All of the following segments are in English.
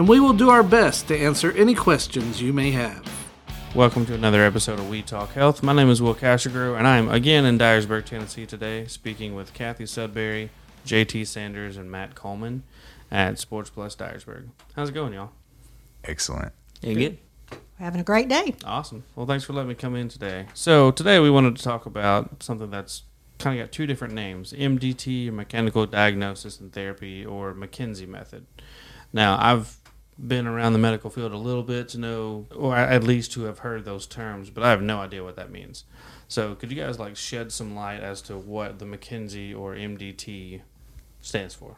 and we will do our best to answer any questions you may have. Welcome to another episode of We Talk Health. My name is Will Kwasigroh, and I am again in Dyersburg, Tennessee today, speaking with Cathy Sudbury, JT Sanders, and Matt Coleman at Sports Plus Dyersburg. How's it going, y'all? Excellent. You good? We're having a great day. Awesome. Well, thanks for letting me come in today. So, today we wanted to talk about something that's kind of got two different names MDT, or Mechanical Diagnosis and Therapy, or McKenzie Method. Now, I've been around the medical field a little bit to know, or at least to have heard those terms, but I have no idea what that means. So, could you guys like shed some light as to what the McKenzie or MDT stands for?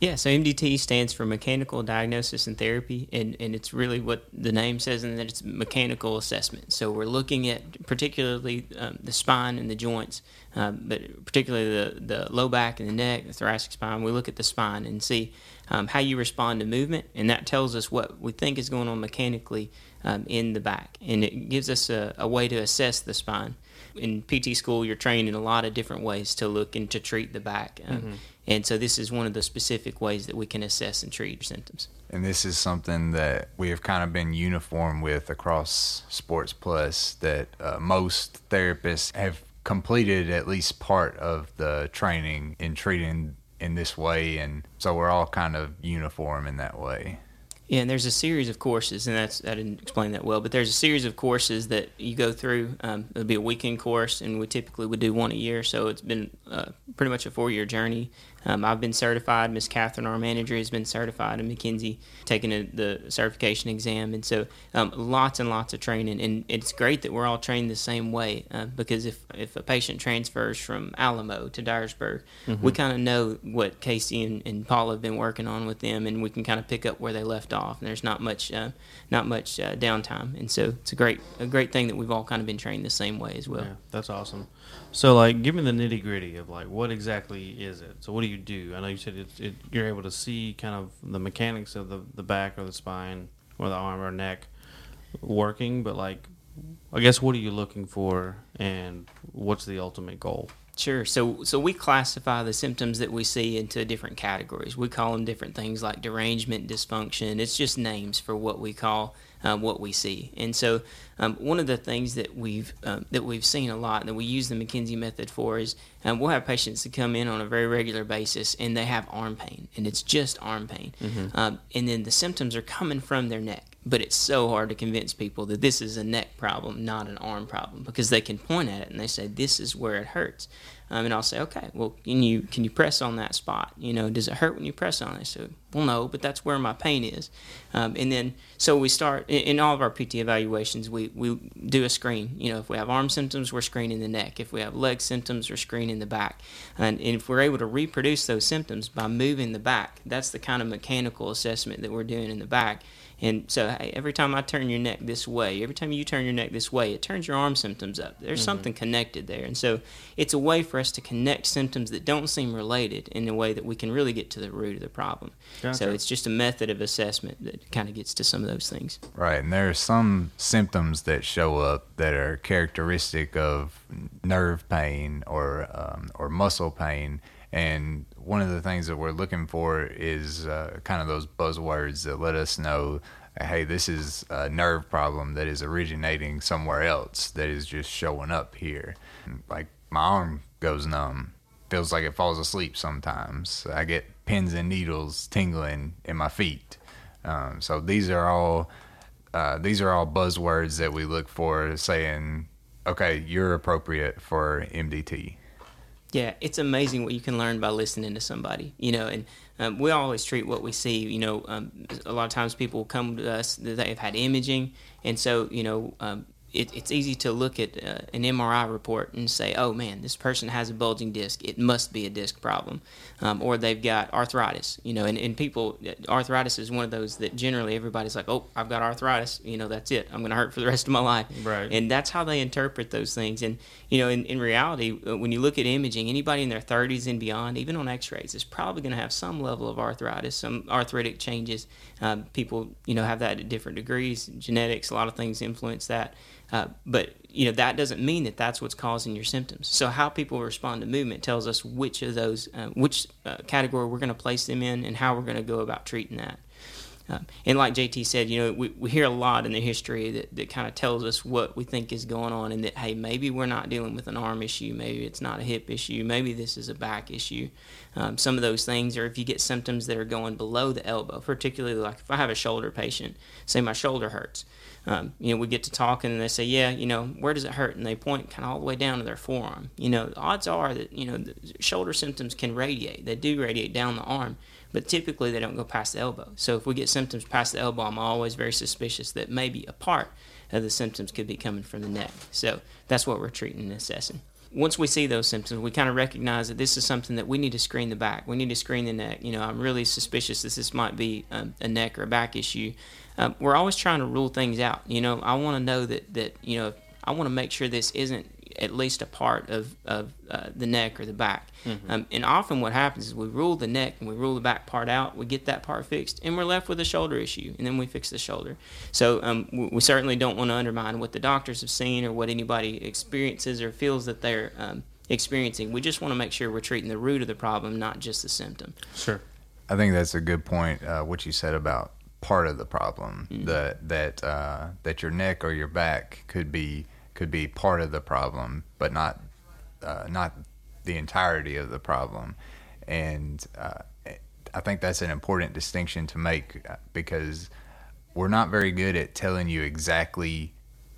Yeah, so MDT stands for Mechanical Diagnosis and Therapy, and, and it's really what the name says, and that it's mechanical assessment. So we're looking at particularly um, the spine and the joints, um, but particularly the, the low back and the neck, the thoracic spine. We look at the spine and see um, how you respond to movement, and that tells us what we think is going on mechanically um, in the back, and it gives us a, a way to assess the spine in PT school, you're trained in a lot of different ways to look and to treat the back. Um, mm-hmm. And so this is one of the specific ways that we can assess and treat your symptoms. And this is something that we have kind of been uniform with across Sports Plus that uh, most therapists have completed at least part of the training in treating in this way. And so we're all kind of uniform in that way. Yeah, and there's a series of courses, and that's I didn't explain that well, but there's a series of courses that you go through. Um, it'll be a weekend course, and we typically would do one a year. So it's been uh, pretty much a four-year journey. Um, I've been certified. Miss Catherine, our manager, has been certified, and McKenzie taking a, the certification exam, and so um, lots and lots of training. And it's great that we're all trained the same way uh, because if if a patient transfers from Alamo to Dyersburg, mm-hmm. we kind of know what Casey and, and Paul have been working on with them, and we can kind of pick up where they left off. And there's not much uh, not much uh, downtime, and so it's a great a great thing that we've all kind of been trained the same way as well. Yeah, that's awesome. So, like, give me the nitty gritty of like what exactly is it? So, what do you do? I know you said it, it, you're able to see kind of the mechanics of the the back or the spine or the arm or neck working, but like, I guess what are you looking for, and what's the ultimate goal? Sure. So, so we classify the symptoms that we see into different categories. We call them different things like derangement, dysfunction. It's just names for what we call uh, what we see. And so, um, one of the things that we've um, that we've seen a lot and that we use the McKenzie method for is um, we'll have patients that come in on a very regular basis and they have arm pain, and it's just arm pain, mm-hmm. Um, and then the symptoms are coming from their neck. But it's so hard to convince people that this is a neck problem, not an arm problem, because they can point at it and they say this is where it hurts. Um, and I'll say, okay, well, can you can you press on that spot? You know, does it hurt when you press on it? So, well, no, but that's where my pain is. Um, and then, so we start in, in, all of our PT evaluations. We we do a screen. You know, if we have arm symptoms, we're screening the neck. If we have leg symptoms, we're screening the back. And, and if we're able to reproduce those symptoms by moving the back, that's the kind of mechanical assessment that we're doing in the back. And so hey, every time I turn your neck this way, every time you turn your neck this way, it turns your arm symptoms up. There's mm-hmm. something connected there. And so it's a way for us to connect symptoms that don't seem related in a way that we can really get to the root of the problem. Gotcha. So it's just a method of assessment that kind of gets to some of those things. Right. And there are some symptoms that show up that are characteristic of nerve pain or, um, or muscle pain. And one of the things that we're looking for is uh, kind of those buzzwords that let us know hey, this is a nerve problem that is originating somewhere else that is just showing up here. Like my arm goes numb, feels like it falls asleep sometimes. I get pins and needles tingling in my feet. Um, so these are all uh, these are all buzzwords that we look for, saying, okay, you're appropriate for MDT. Yeah, it's amazing what you can learn by listening to somebody, you know, and um, we always treat what we see. You know, um, a lot of times people come to us that they've had imaging, and so you know, um, it, it's easy to look at uh, an MRI report and say, oh man, this person has a bulging disc. It must be a disc problem. Um, or they've got arthritis, you know, and, and people, arthritis is one of those that generally everybody's like, oh, I've got arthritis, you know, that's it. I'm going to hurt for the rest of my life. Right. And that's how they interpret those things. And, you know, in, in reality, uh, when you look at imaging, anybody in their 30s and beyond, even on x rays, is probably going to have some level of arthritis, some arthritic changes. Um, people, you know, have that at different degrees. Genetics, a lot of things influence that. Uh, but you know that doesn't mean that that's what's causing your symptoms. So how people respond to movement tells us which of those, uh, which uh, category we're going to place them in, and how we're going to go about treating that. Um, and like JT said, you know, we, we hear a lot in the history that, that kind of tells us what we think is going on, and that hey, maybe we're not dealing with an arm issue, maybe it's not a hip issue, maybe this is a back issue. Um, some of those things, or if you get symptoms that are going below the elbow, particularly like if I have a shoulder patient, say my shoulder hurts, um, you know, we get to talking and they say, yeah, you know, where does it hurt? And they point kind of all the way down to their forearm. You know, odds are that, you know, shoulder symptoms can radiate. They do radiate down the arm, but typically they don't go past the elbow. So if we get symptoms past the elbow, I'm always very suspicious that maybe a part of the symptoms could be coming from the neck. So that's what we're treating and assessing once we see those symptoms, we kind of recognize that this is something that we need to screen the back. We need to screen the neck. You know, I'm really suspicious that this might be um, a neck or a back issue um, we're always trying to rule things out. You know, I want to know that that you know I want to make sure this isn't at least a part of, of uh, the neck or the back. Mm-hmm. Um, and often what happens is we rule the neck and we rule the back part out, we get that part fixed, and we're left with a shoulder issue, and then we fix the shoulder. So um, we, we, certainly don't want to undermine what the doctors have seen or what anybody experiences or feels that they're um, experiencing. We just want to make sure we're treating the root of the problem, not just the symptom. Sure. I think that's a good point, uh, what you said about part of the problem. Mm. That that uh, that your neck or your back could be could be part of the problem, but not uh, not the entirety of the problem. And uh, I think that's an important distinction to make uh, because we're not very good at telling you exactly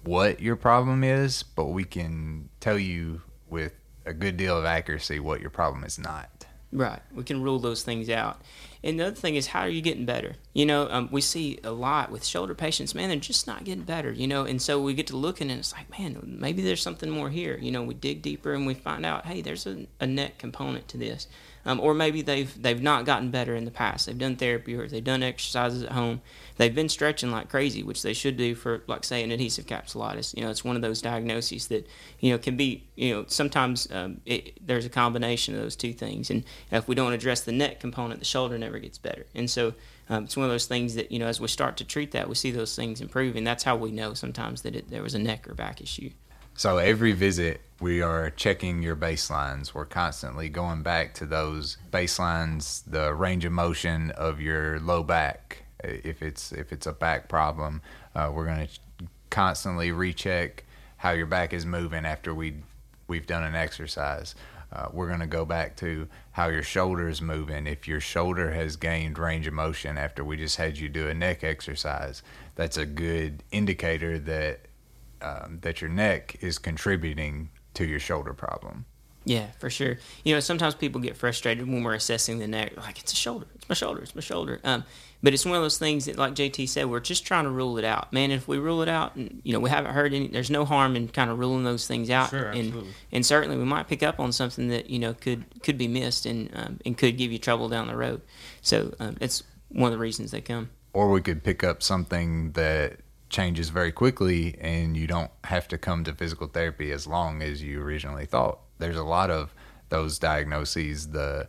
what your problem is, but we can tell you with a good deal of accuracy what your problem is not. Right. We can rule those things out. And the other thing is, how are you getting better? You know, um, we see a lot with shoulder patients, man, they're just not getting better, you know, and so we get to looking and it's like, man, maybe there's something more here. You know, we dig deeper and we find out, hey, there's a, a neck component to this. Um, or maybe they've they've not gotten better in the past. They've done therapy or they've done exercises at home. They've been stretching like crazy, which they should do for, like, say, an adhesive capsulitis. You know, it's one of those diagnoses that you know can be, you know, sometimes um, it, there's a combination of those two things. And if we don't address the neck component, the shoulder never gets better. And so um, it's one of those things that you know, as we start to treat that, we see those things improve, and that's how we know sometimes that it, there was a neck or back issue. So every visit, we are checking your baselines. We're constantly going back to those baselines, the range of motion of your low back. If it's if it's a back problem, uh, we're going to constantly recheck how your back is moving after we we've done an exercise. Uh, we're going to go back to how your shoulder is moving. If your shoulder has gained range of motion after we just had you do a neck exercise, that's a good indicator that um, that your neck is contributing to your shoulder problem. Yeah, for sure. You know, sometimes people get frustrated when we're assessing the neck. Like, it's a shoulder. It's my shoulder. It's my shoulder. Um, but it's one of those things that, like JT said, we're just trying to rule it out. Man, if we rule it out, and you know, we haven't heard any. There's no harm in kind of ruling those things out. Sure, and and certainly we might pick up on something that you know could could be missed and um, and could give you trouble down the road. So um, it's one of the reasons they come. Or we could pick up something that changes very quickly and you don't have to come to physical therapy as long as you originally thought. There's a lot of those diagnoses, the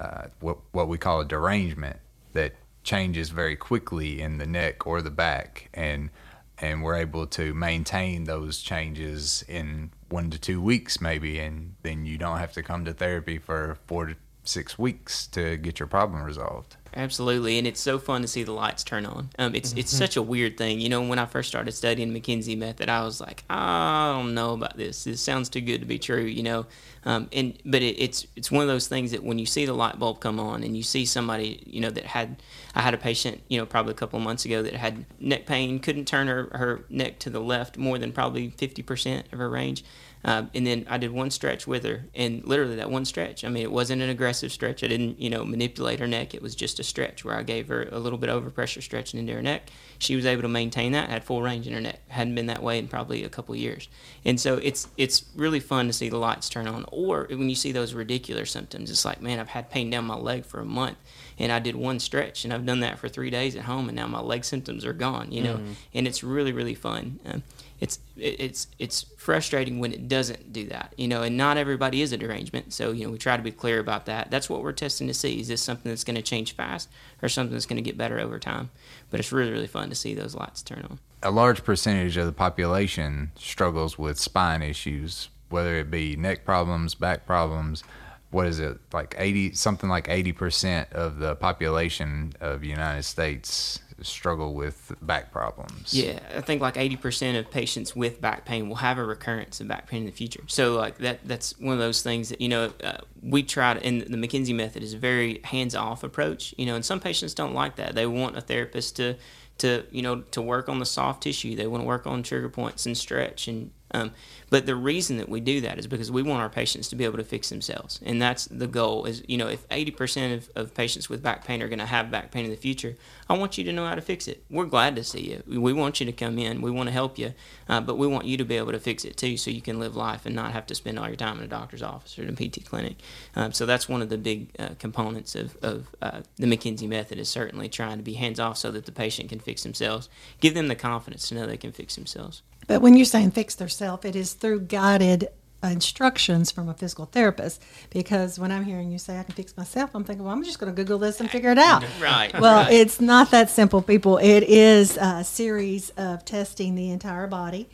uh, what what we call a derangement that changes very quickly in the neck or the back, and and we're able to maintain those changes in one to two weeks maybe, and then you don't have to come to therapy for four to six weeks to get your problem resolved. Absolutely, and it's so fun to see the lights turn on. Um, it's it's mm-hmm. such a weird thing, you know. When I first started studying McKenzie method, I was like, I don't know about this. This sounds too good to be true, you know. Um, and but it, it's it's one of those things that when you see the light bulb come on, and you see somebody, you know, that had I had a patient, you know, probably a couple of months ago that had neck pain, couldn't turn her her neck to the left more than probably fifty percent of her range. Uh, and then I did one stretch with her, and literally that one stretch. I mean, it wasn't an aggressive stretch. I didn't, you know, manipulate her neck. It was just a stretch where I gave her a little bit of overpressure stretching into her neck. She was able to maintain that, had full range in her neck. Hadn't been that way in probably a couple years. And so it's it's really fun to see the lights turn on. Or when you see those ridiculous symptoms, it's like, man, I've had pain down my leg for a month, and I did one stretch, and I've done that for three days at home, and now my leg symptoms are gone. You know, mm. and it's really really fun. Um, it's it's it's frustrating when it doesn't do that, you know. And not everybody is a derangement, so you know we try to be clear about that. That's what we're testing to see: is this something that's going to change fast, or something that's going to get better over time? But it's really really fun to see those lights turn on. A large percentage of the population struggles with spine issues, whether it be neck problems, back problems, what is it like 80 something like 80% of the population of the United States struggle with back problems. Yeah, I think like 80% of patients with back pain will have a recurrence of back pain in the future. So like that that's one of those things that you know uh, we try to and the McKenzie method is a very hands-off approach, you know, and some patients don't like that. They want a therapist to to you know to work on the soft tissue. They want to work on trigger points and stretch and um, but the reason that we do that is because we want our patients to be able to fix themselves, and that's the goal. Is you know if 80% of, of patients with back pain are going to have back pain in the future, I want you to know how to fix it. We're glad to see you. We want you to come in. We want to help you, uh, but we want you to be able to fix it too, so you can live life and not have to spend all your time in a doctor's office or in a PT clinic. Um, so that's one of the big uh, components of, of uh, the McKenzie method is certainly trying to be hands off so that the patient can fix themselves. Give them the confidence to know they can fix themselves. But when you're saying fix themselves, it is through guided instructions from a physical therapist because when I'm hearing you say I can fix myself, I'm thinking, well, I'm just going to Google this and figure it out. Right. Well, right. it's not that simple, people. It is a series of testing the entire body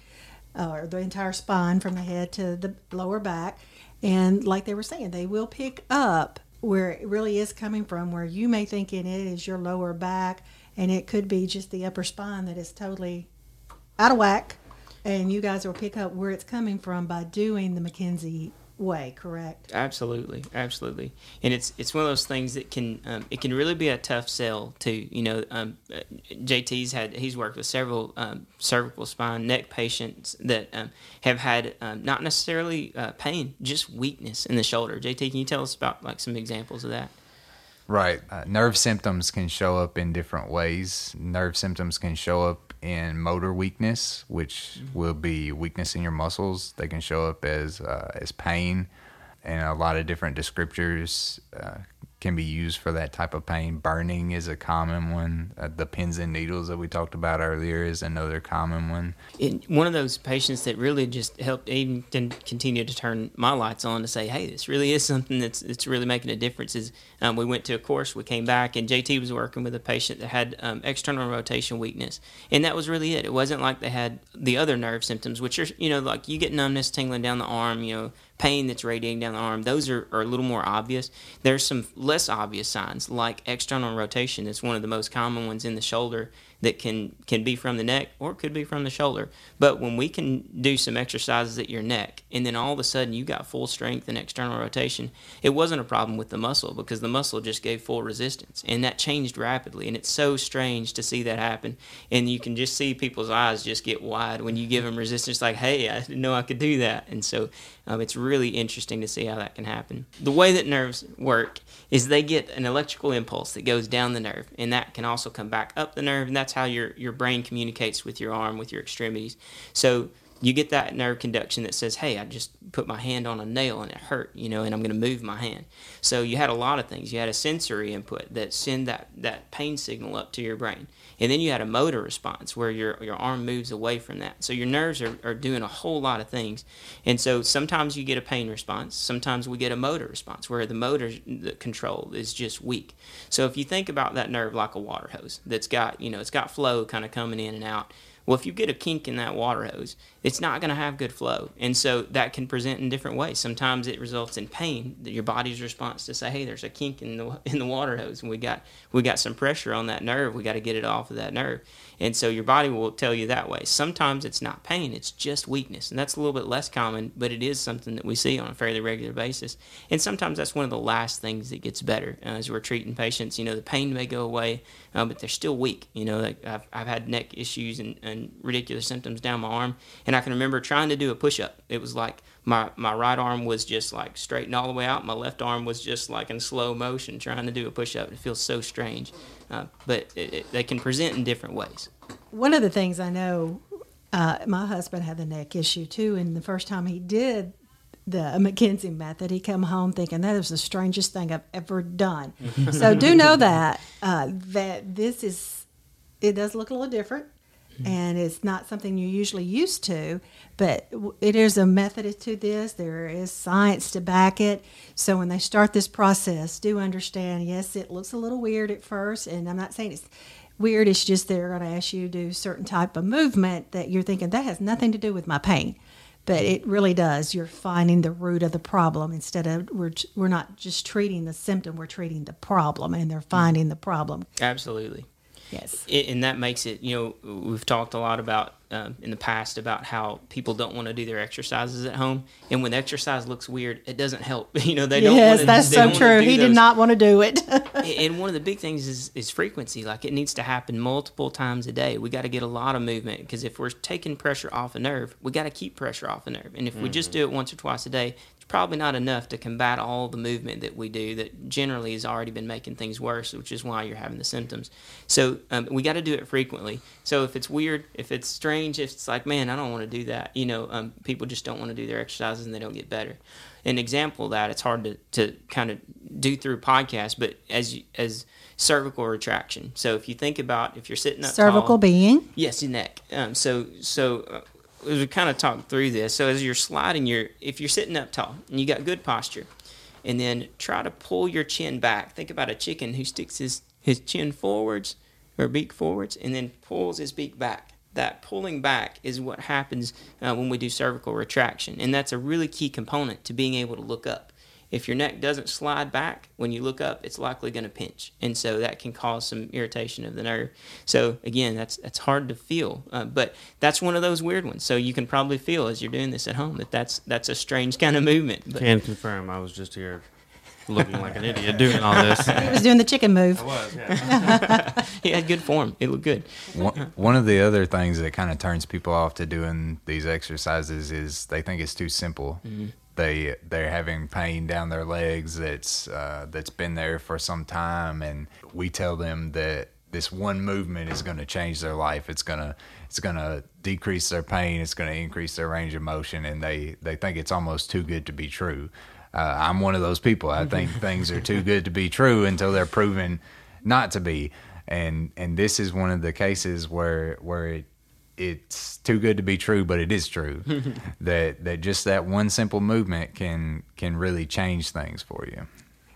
or the entire spine from the head to the lower back. And like they were saying, they will pick up where it really is coming from, where you may think it is your lower back, and it could be just the upper spine that is totally out of whack and you guys will pick up where it's coming from by doing the McKenzie way, correct? Absolutely, absolutely. And it's it's one of those things that can um, it can really be a tough sell too. You know, um, uh, JT's had he's worked with several um, cervical spine neck patients that um, have had um, not necessarily uh, pain, just weakness in the shoulder. JT, can you tell us about like some examples of that? Right. Uh, nerve symptoms can show up in different ways. Nerve symptoms can show up in motor weakness, which mm-hmm. will be weakness in your muscles. They can show up as uh, as pain, and a lot of different descriptors uh, can be used for that type of pain. Burning is a common one. Uh, the pins and needles that we talked about earlier is another common one. It, one of those patients that really just helped even continue to turn my lights on to say, hey, this really is something that's, that's really making a difference. Is um, we went to a course, we came back, and JT was working with a patient that had um, external rotation weakness, and that was really it. It wasn't like they had the other nerve symptoms, which are you know like you get numbness, tingling down the arm, you know pain that's radiating down the arm, those are, are a little more obvious. There's some less obvious signs, like external rotation. It's one of the most common ones in the shoulder that can can be from the neck or could be from the shoulder. But when we can do some exercises at your neck and then all of a sudden you got full strength and external rotation, it wasn't a problem with the muscle because the muscle just gave full resistance and that changed rapidly and it's so strange to see that happen and you can just see people's eyes just get wide when you give them resistance like hey I didn't know I could do that and so um, it's really interesting to see how that can happen. The way that nerves work is they get an electrical impulse that goes down the nerve and that can also come back up the nerve and that's how your, your brain communicates with your arm, with your extremities. So you get that nerve conduction that says, hey, I just put my hand on a nail and it hurt, you know, and I'm going to move my hand. So you had a lot of things. You had a sensory input that send that, that pain signal up to your brain. And then you had a motor response where your, your arm moves away from that. So your nerves are, are doing a whole lot of things. And so sometimes you get a pain response. Sometimes we get a motor response where the motor the control is just weak. So if you think about that nerve like a water hose that's got, you know, it's got flow kind of coming in and out well, if you get a kink in that water hose, it's not going to have good flow. And so that can present in different ways. Sometimes it results in pain, your body's response to say, hey, there's a kink in the, in the water hose and we got, we got some pressure on that nerve. We got to get it off of that nerve. And so your body will tell you that way. Sometimes it's not pain, it's just weakness. And that's a little bit less common, but it is something that we see on a fairly regular basis. And sometimes that's one of the last things that gets better uh, as we're treating patients. You know, the pain may go away, uh, but they're still weak. You know, like I've, I've had neck issues and, and ridiculous symptoms down my arm. And I can remember trying to do a push up. It was like my my right arm was just like straightened all the way out. My left arm was just like in slow motion trying to do a push up. It feels so strange, uh, but it, it, they can present in different ways. One of the things I know, uh, my husband had the neck issue too, and the first time he did the McKenzie method, he come home thinking that was the strangest thing I've ever done. so do know that uh, that this is it does look a little different. Mm-hmm. And it's not something you're usually used to, but it is a method to this. There is science to back it. So when they start this process, do understand. Yes, it looks a little weird at first, and I'm not saying it's weird. It's just they're going to ask you to do certain type of movement that you're thinking that has nothing to do with my pain, but it really does. You're finding the root of the problem instead of we're we're not just treating the symptom. We're treating the problem, and they're mm-hmm. finding the problem. Absolutely. Yes. it, and that makes it you know we've talked a lot about um, in the past about how people don't want to do their exercises at home and when exercise looks weird it doesn't help you know they don't yes, wanna, that's so true. do He did not want to do it. and one of the big things is, is frequency like it needs to happen multiple times a day we got to get a lot of movement because if we're taking pressure off a nerve we got to keep pressure off a nerve and if we just do it once or twice a day it's probably not enough to combat all the movement that we do that generally has already been making things worse which is why you're having the symptoms so um, we got to do it frequently so if it's weird if it's strange if it's like man i don't want to do that you know um, people just don't want to do their exercises and they don't get better an example of that it's hard to, to kind of do through podcast but as you, as cervical retraction so if you think about if you're sitting up Cervical tall, being. Yes, your neck. Um, so so uh, as we kind of talk through this, so as you're sliding your, if you're sitting up tall and you got good posture, and then try to pull your chin back. Think about a chicken who sticks his his chin forwards or beak forwards, and then pulls his beak back. That pulling back is what happens uh, when we do cervical retraction, and that's a really key component to being able to look up. If your neck doesn't slide back when you look up, it's likely going to pinch, and so that can cause some irritation of the nerve. So again, that's that's hard to feel, uh, but that's one of those weird ones. So you can probably feel as you're doing this at home that that's that's a strange kind of movement. But Can confirm. I was just here looking like an idiot doing all this. He was doing the chicken move. I was, yeah. he had good form; it looked good. One, one of the other things that kind of turns people off to doing these exercises is they think it's too simple. They they're having pain down their legs that's uh, that's been there for some time, and we tell them that this one movement is going to change their life. It's gonna it's gonna decrease their pain. It's going to increase their range of motion, and they they think it's almost too good to be true. Uh, I'm one of those people. I think things are too good to be true until they're proven not to be. And and this is one of the cases where where it it's too good to be true, but it is true. that that just that one simple movement can can really change things for you.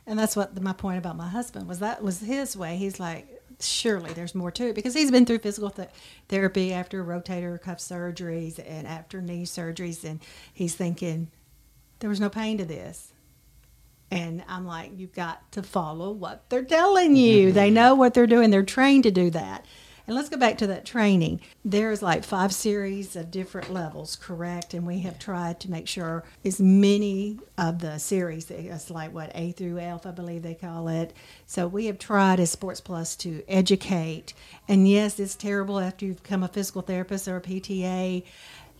And that's what my point about my husband was. That was his way. He's like, surely there's more to it because he's been through physical th- therapy after rotator cuff surgeries and after knee surgeries, and he's thinking there was no pain to this. And I'm like, you've got to follow what they're telling you. they know what they're doing. They're trained to do that. And let's go back to that training. There's like five series of different levels, correct? And we have tried to make sure as many of the series, it's like what A through F, I believe they call it. So we have tried as Sports Plus to educate. And yes, it's terrible after you've become a physical therapist or a PTA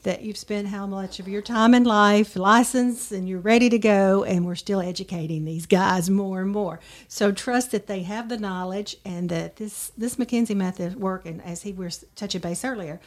that you've spent how much of your time in life licensed and you're ready to go and we're still educating these guys more and more so trust that they have the knowledge and that this this McKenzie method work and as he was touching base earlier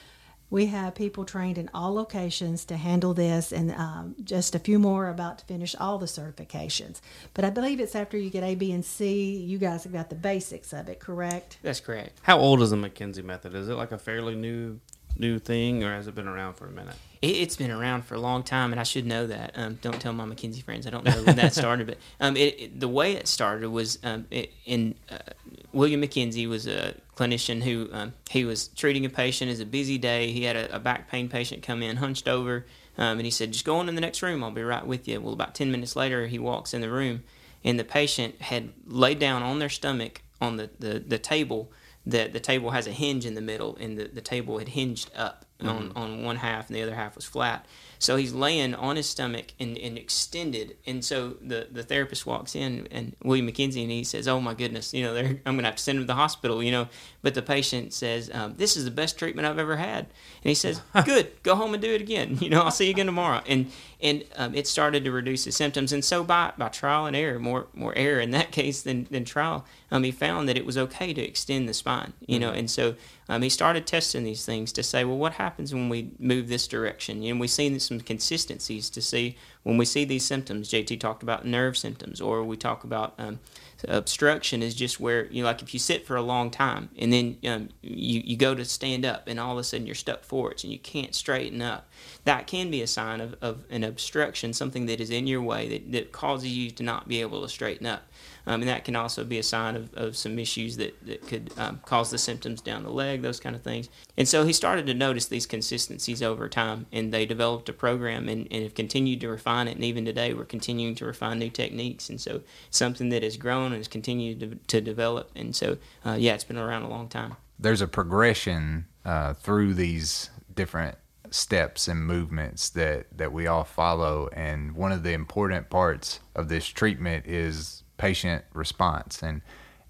we have people trained in all locations to handle this and um, just a few more about to finish all the certifications but i believe it's after you get a b and c you guys have got the basics of it correct That's correct. How old is the McKenzie method? Is it like a fairly new new thing, or has it been around for a minute? It, it's been around for a long time, and I should know that. Um, don't tell my McKenzie friends. I don't know when that started, but um, it, it, the way it started was um, it, in uh, William McKenzie was a clinician who um, he was treating a patient. It was a busy day. He had a, a back pain patient come in, hunched over, um, and he said, "Just go on in the next room. I'll be right with you." Well, about ten minutes later, he walks in the room, and the patient had laid down on their stomach on the, the, the table the the table has a hinge in the middle, and the, the table had hinged up mm-hmm. on, on one half, and the other half was flat. So he's laying on his stomach and, and extended. And so the, the therapist walks in and William McKenzie and he says, "Oh my goodness, you know, I'm going to have to send him to the hospital." You know, but the patient says, um, "This is the best treatment I've ever had." And he says, "Good, go home and do it again. You know, I'll see you again tomorrow." And and um, it started to reduce the symptoms. And so by, by trial and error, more more error in that case than, than trial, um, he found that it was okay to extend the spine. You know, and so um, he started testing these things to say, well, what happens when we move this direction? And we see some consistencies to see when we see these symptoms. JT talked about nerve symptoms, or we talk about um, obstruction is just where you know, like if you sit for a long time and then um, you you go to stand up and all of a sudden you're stuck forwards and you can't straighten up. That can be a sign of, of an obstruction, something that is in your way that, that causes you to not be able to straighten up. Um, and that can also be a sign of, of some issues that, that could um, cause the symptoms down the leg, those kind of things. And so he started to notice these consistencies over time, and they developed a program and, and have continued to refine it. And even today, we're continuing to refine new techniques. And so something that has grown and has continued to, to develop. And so, uh, yeah, it's been around a long time. There's a progression uh, through these different steps and movements that, that we all follow. And one of the important parts of this treatment is patient response and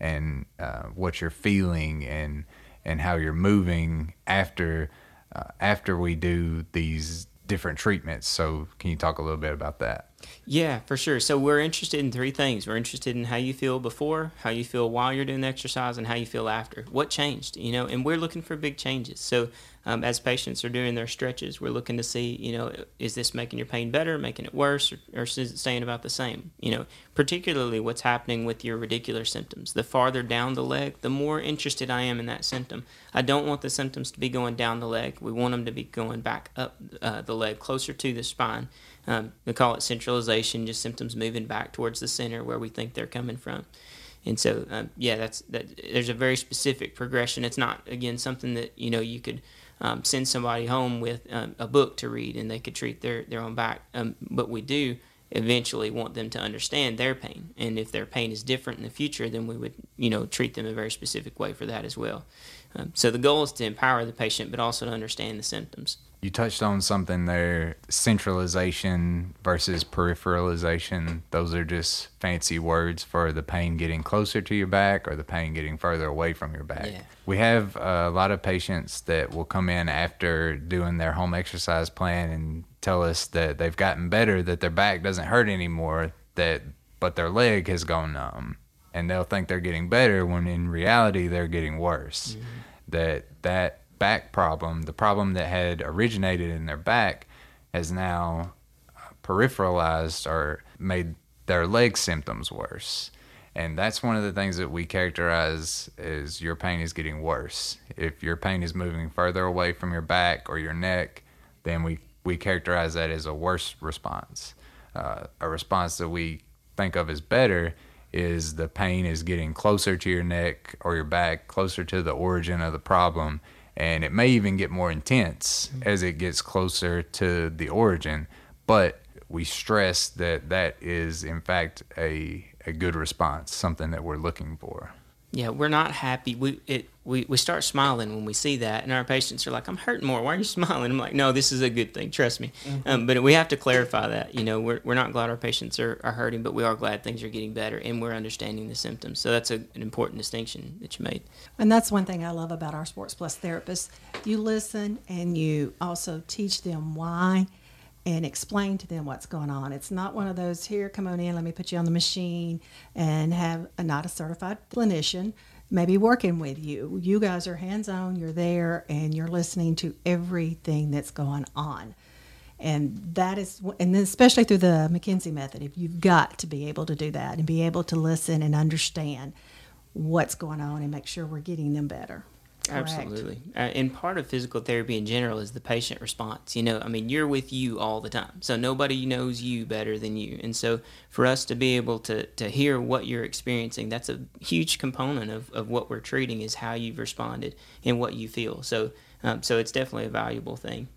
and uh, what you're feeling and and how you're moving after uh, after we do these different treatments. So, can you talk a little bit about that? Yeah, for sure. So we're interested in three things. We're interested in how you feel before, how you feel while you're doing the exercise, and how you feel after. What changed? You know, and we're looking for big changes. So um, as patients are doing their stretches, we're looking to see, you know, is this making your pain better, making it worse, or, or is it staying about the same? You know, particularly what's happening with your radicular symptoms. The farther down the leg, the more interested I am in that symptom. I don't want the symptoms to be going down the leg. We want them to be going back up uh, the leg, closer to the spine. Um, we call it centralization, just symptoms moving back towards the center where we think they're coming from. And so, um, yeah, that's that. There's a very specific progression. It's not again something that you know you could um, send somebody home with um, a book to read and they could treat their their own back. Um, but we do eventually want them to understand their pain, and if their pain is different in the future, then we would you know treat them a very specific way for that as well. Um, so the goal is to empower the patient, but also to understand the symptoms. You touched on something there centralization versus peripheralization. Those are just fancy words for the pain getting closer to your back or the pain getting further away from your back. Yeah. We have a lot of patients that will come in after doing their home exercise plan and tell us that they've gotten better, that their back doesn't hurt anymore, that but their leg has gone numb. And they'll think they're getting better when in reality they're getting worse. Mm-hmm. That that back problem, the problem that had originated in their back, has now peripheralized or made their leg symptoms worse. And that's one of the things that we characterize as your pain is getting worse. If your pain is moving further away from your back or your neck, then we, we characterize that as a worse response. Uh, a response that we think of as better is the pain is getting closer to your neck or your back, closer to the origin of the problem, and it may even get more intense mm-hmm. as it gets closer to the origin. But we stress that that is, in fact, a, a good response, something that we're looking for. Yeah, we're not happy. We it we, we start smiling when we see that, and our patients are like, "I'm hurting more. Why are you smiling?" I'm like, "No, this is a good thing. Trust me." Mm-hmm. Um, but we have to clarify that. You know, we're, we're not glad our patients are, are hurting, but we are glad things are getting better, and we're understanding the symptoms. So that's a, an important distinction that you made. And that's one thing I love about our Sports Plus therapists. You listen, and you also teach them why and explain to them what's going on. It's not one of those here, come on in, let me put you on the machine and have a not a certified clinician maybe working with you. You guys are hands on, you're there, and you're listening to everything that's going on. And that is, and especially through the McKenzie method, if you've got to be able to do that and be able to listen and understand what's going on and make sure we're getting them better. Absolutely. Uh, and part of physical therapy in general is the patient response. You know, I mean, you're with you all the time. So nobody knows you better than you. And so for us to be able to, to hear what you're experiencing, that's a huge component of, of what we're treating is how you've responded and what you feel. So, um, so it's definitely a valuable thing.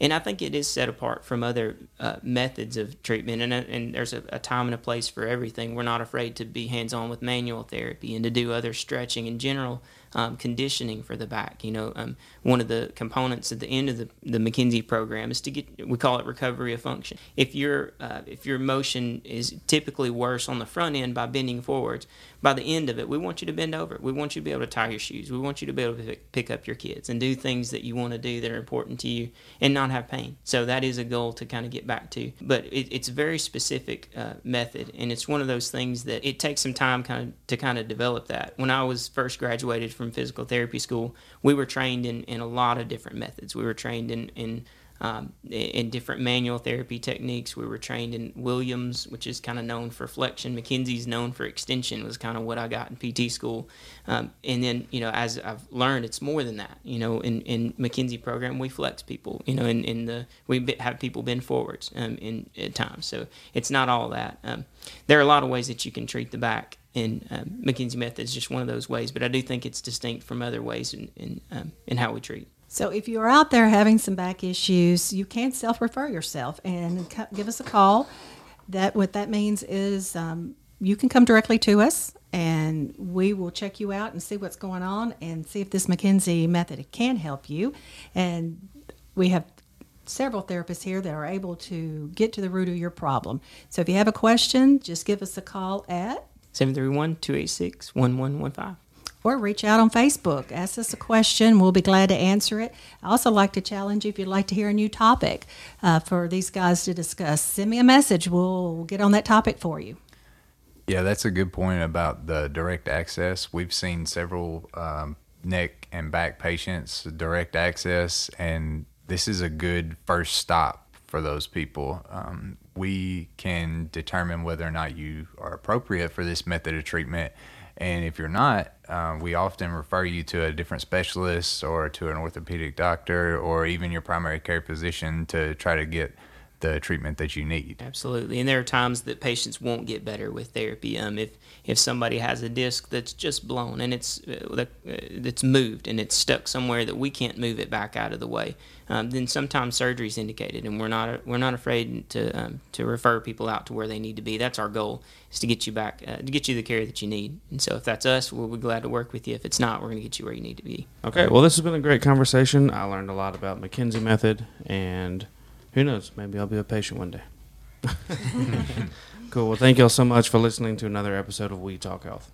And I think it is set apart from other uh, methods of treatment. And, uh, and there's a, a time and a place for everything. We're not afraid to be hands on with manual therapy and to do other stretching in general um, conditioning for the back. You know, um, one of the components at the end of the, the McKenzie program is to get we call it recovery of function. If your uh, if your motion is typically worse on the front end by bending forwards, by the end of it, we want you to bend over. We want you to be able to tie your shoes. We want you to be able to pick up your kids and do things that you want to do that are important to you and not have pain. So that is a goal to kind of get back to. But it, it's a very specific uh, method, and it's one of those things that it takes some time kind of to kind of develop that. When I was first graduated from physical therapy school, we were trained in, in a lot of different methods. We were trained in, in um, in different manual therapy techniques. We were trained in Williams, which is kind of known for flexion. McKenzie's known for extension, was kind of what I got in PT school. Um, and then, you know, as I've learned, it's more than that. You know, in, in McKenzie program, we flex people. You know, in, in the we have people bend forwards um, in at times. So it's not all that. Um, there are a lot of ways that you can treat the back. And um, McKenzie method is just one of those ways, but I do think it's distinct from other ways in in, um, in how we treat. So if you're out there having some back issues, you can self-refer yourself and give us a call. That what that means is um, you can come directly to us, and we will check you out and see what's going on, and see if this McKenzie method can help you. And we have several therapists here that are able to get to the root of your problem. So if you have a question, just give us a call at 731 286 1115 or reach out on Facebook. Ask us a question. We'll be glad to answer it. I also like to challenge you if you'd like to hear a new topic uh, for these guys to discuss. Send me a message. We'll get on that topic for you. Yeah, that's a good point about the direct access. We've seen several um, neck and back patients direct access, and this is a good first stop for those people. Um, we can determine whether or not you are appropriate for this method of treatment and if you're not, uh, we often refer you to a different specialist or to an orthopedic doctor or even your primary care physician to try to get the treatment that you need. Absolutely, and there are times that patients won't get better with therapy. Um, if if somebody has a disc that's just blown and it's uh, that's moved and it's stuck somewhere that we can't move it back out of the way, um, then sometimes surgery is indicated, and we're not we're not afraid to um, to refer people out to where they need to be. That's our goal is to get you back uh, to get you the care that you need. And so if that's us, we'll be glad to work with you. If it's not, we're going to get you where you need to be. Okay, well, this has been a great conversation. I learned a lot about McKenzie method and who knows? Maybe I'll be a patient one day. cool. Well, thank y'all so much for listening to another episode of We Talk Health.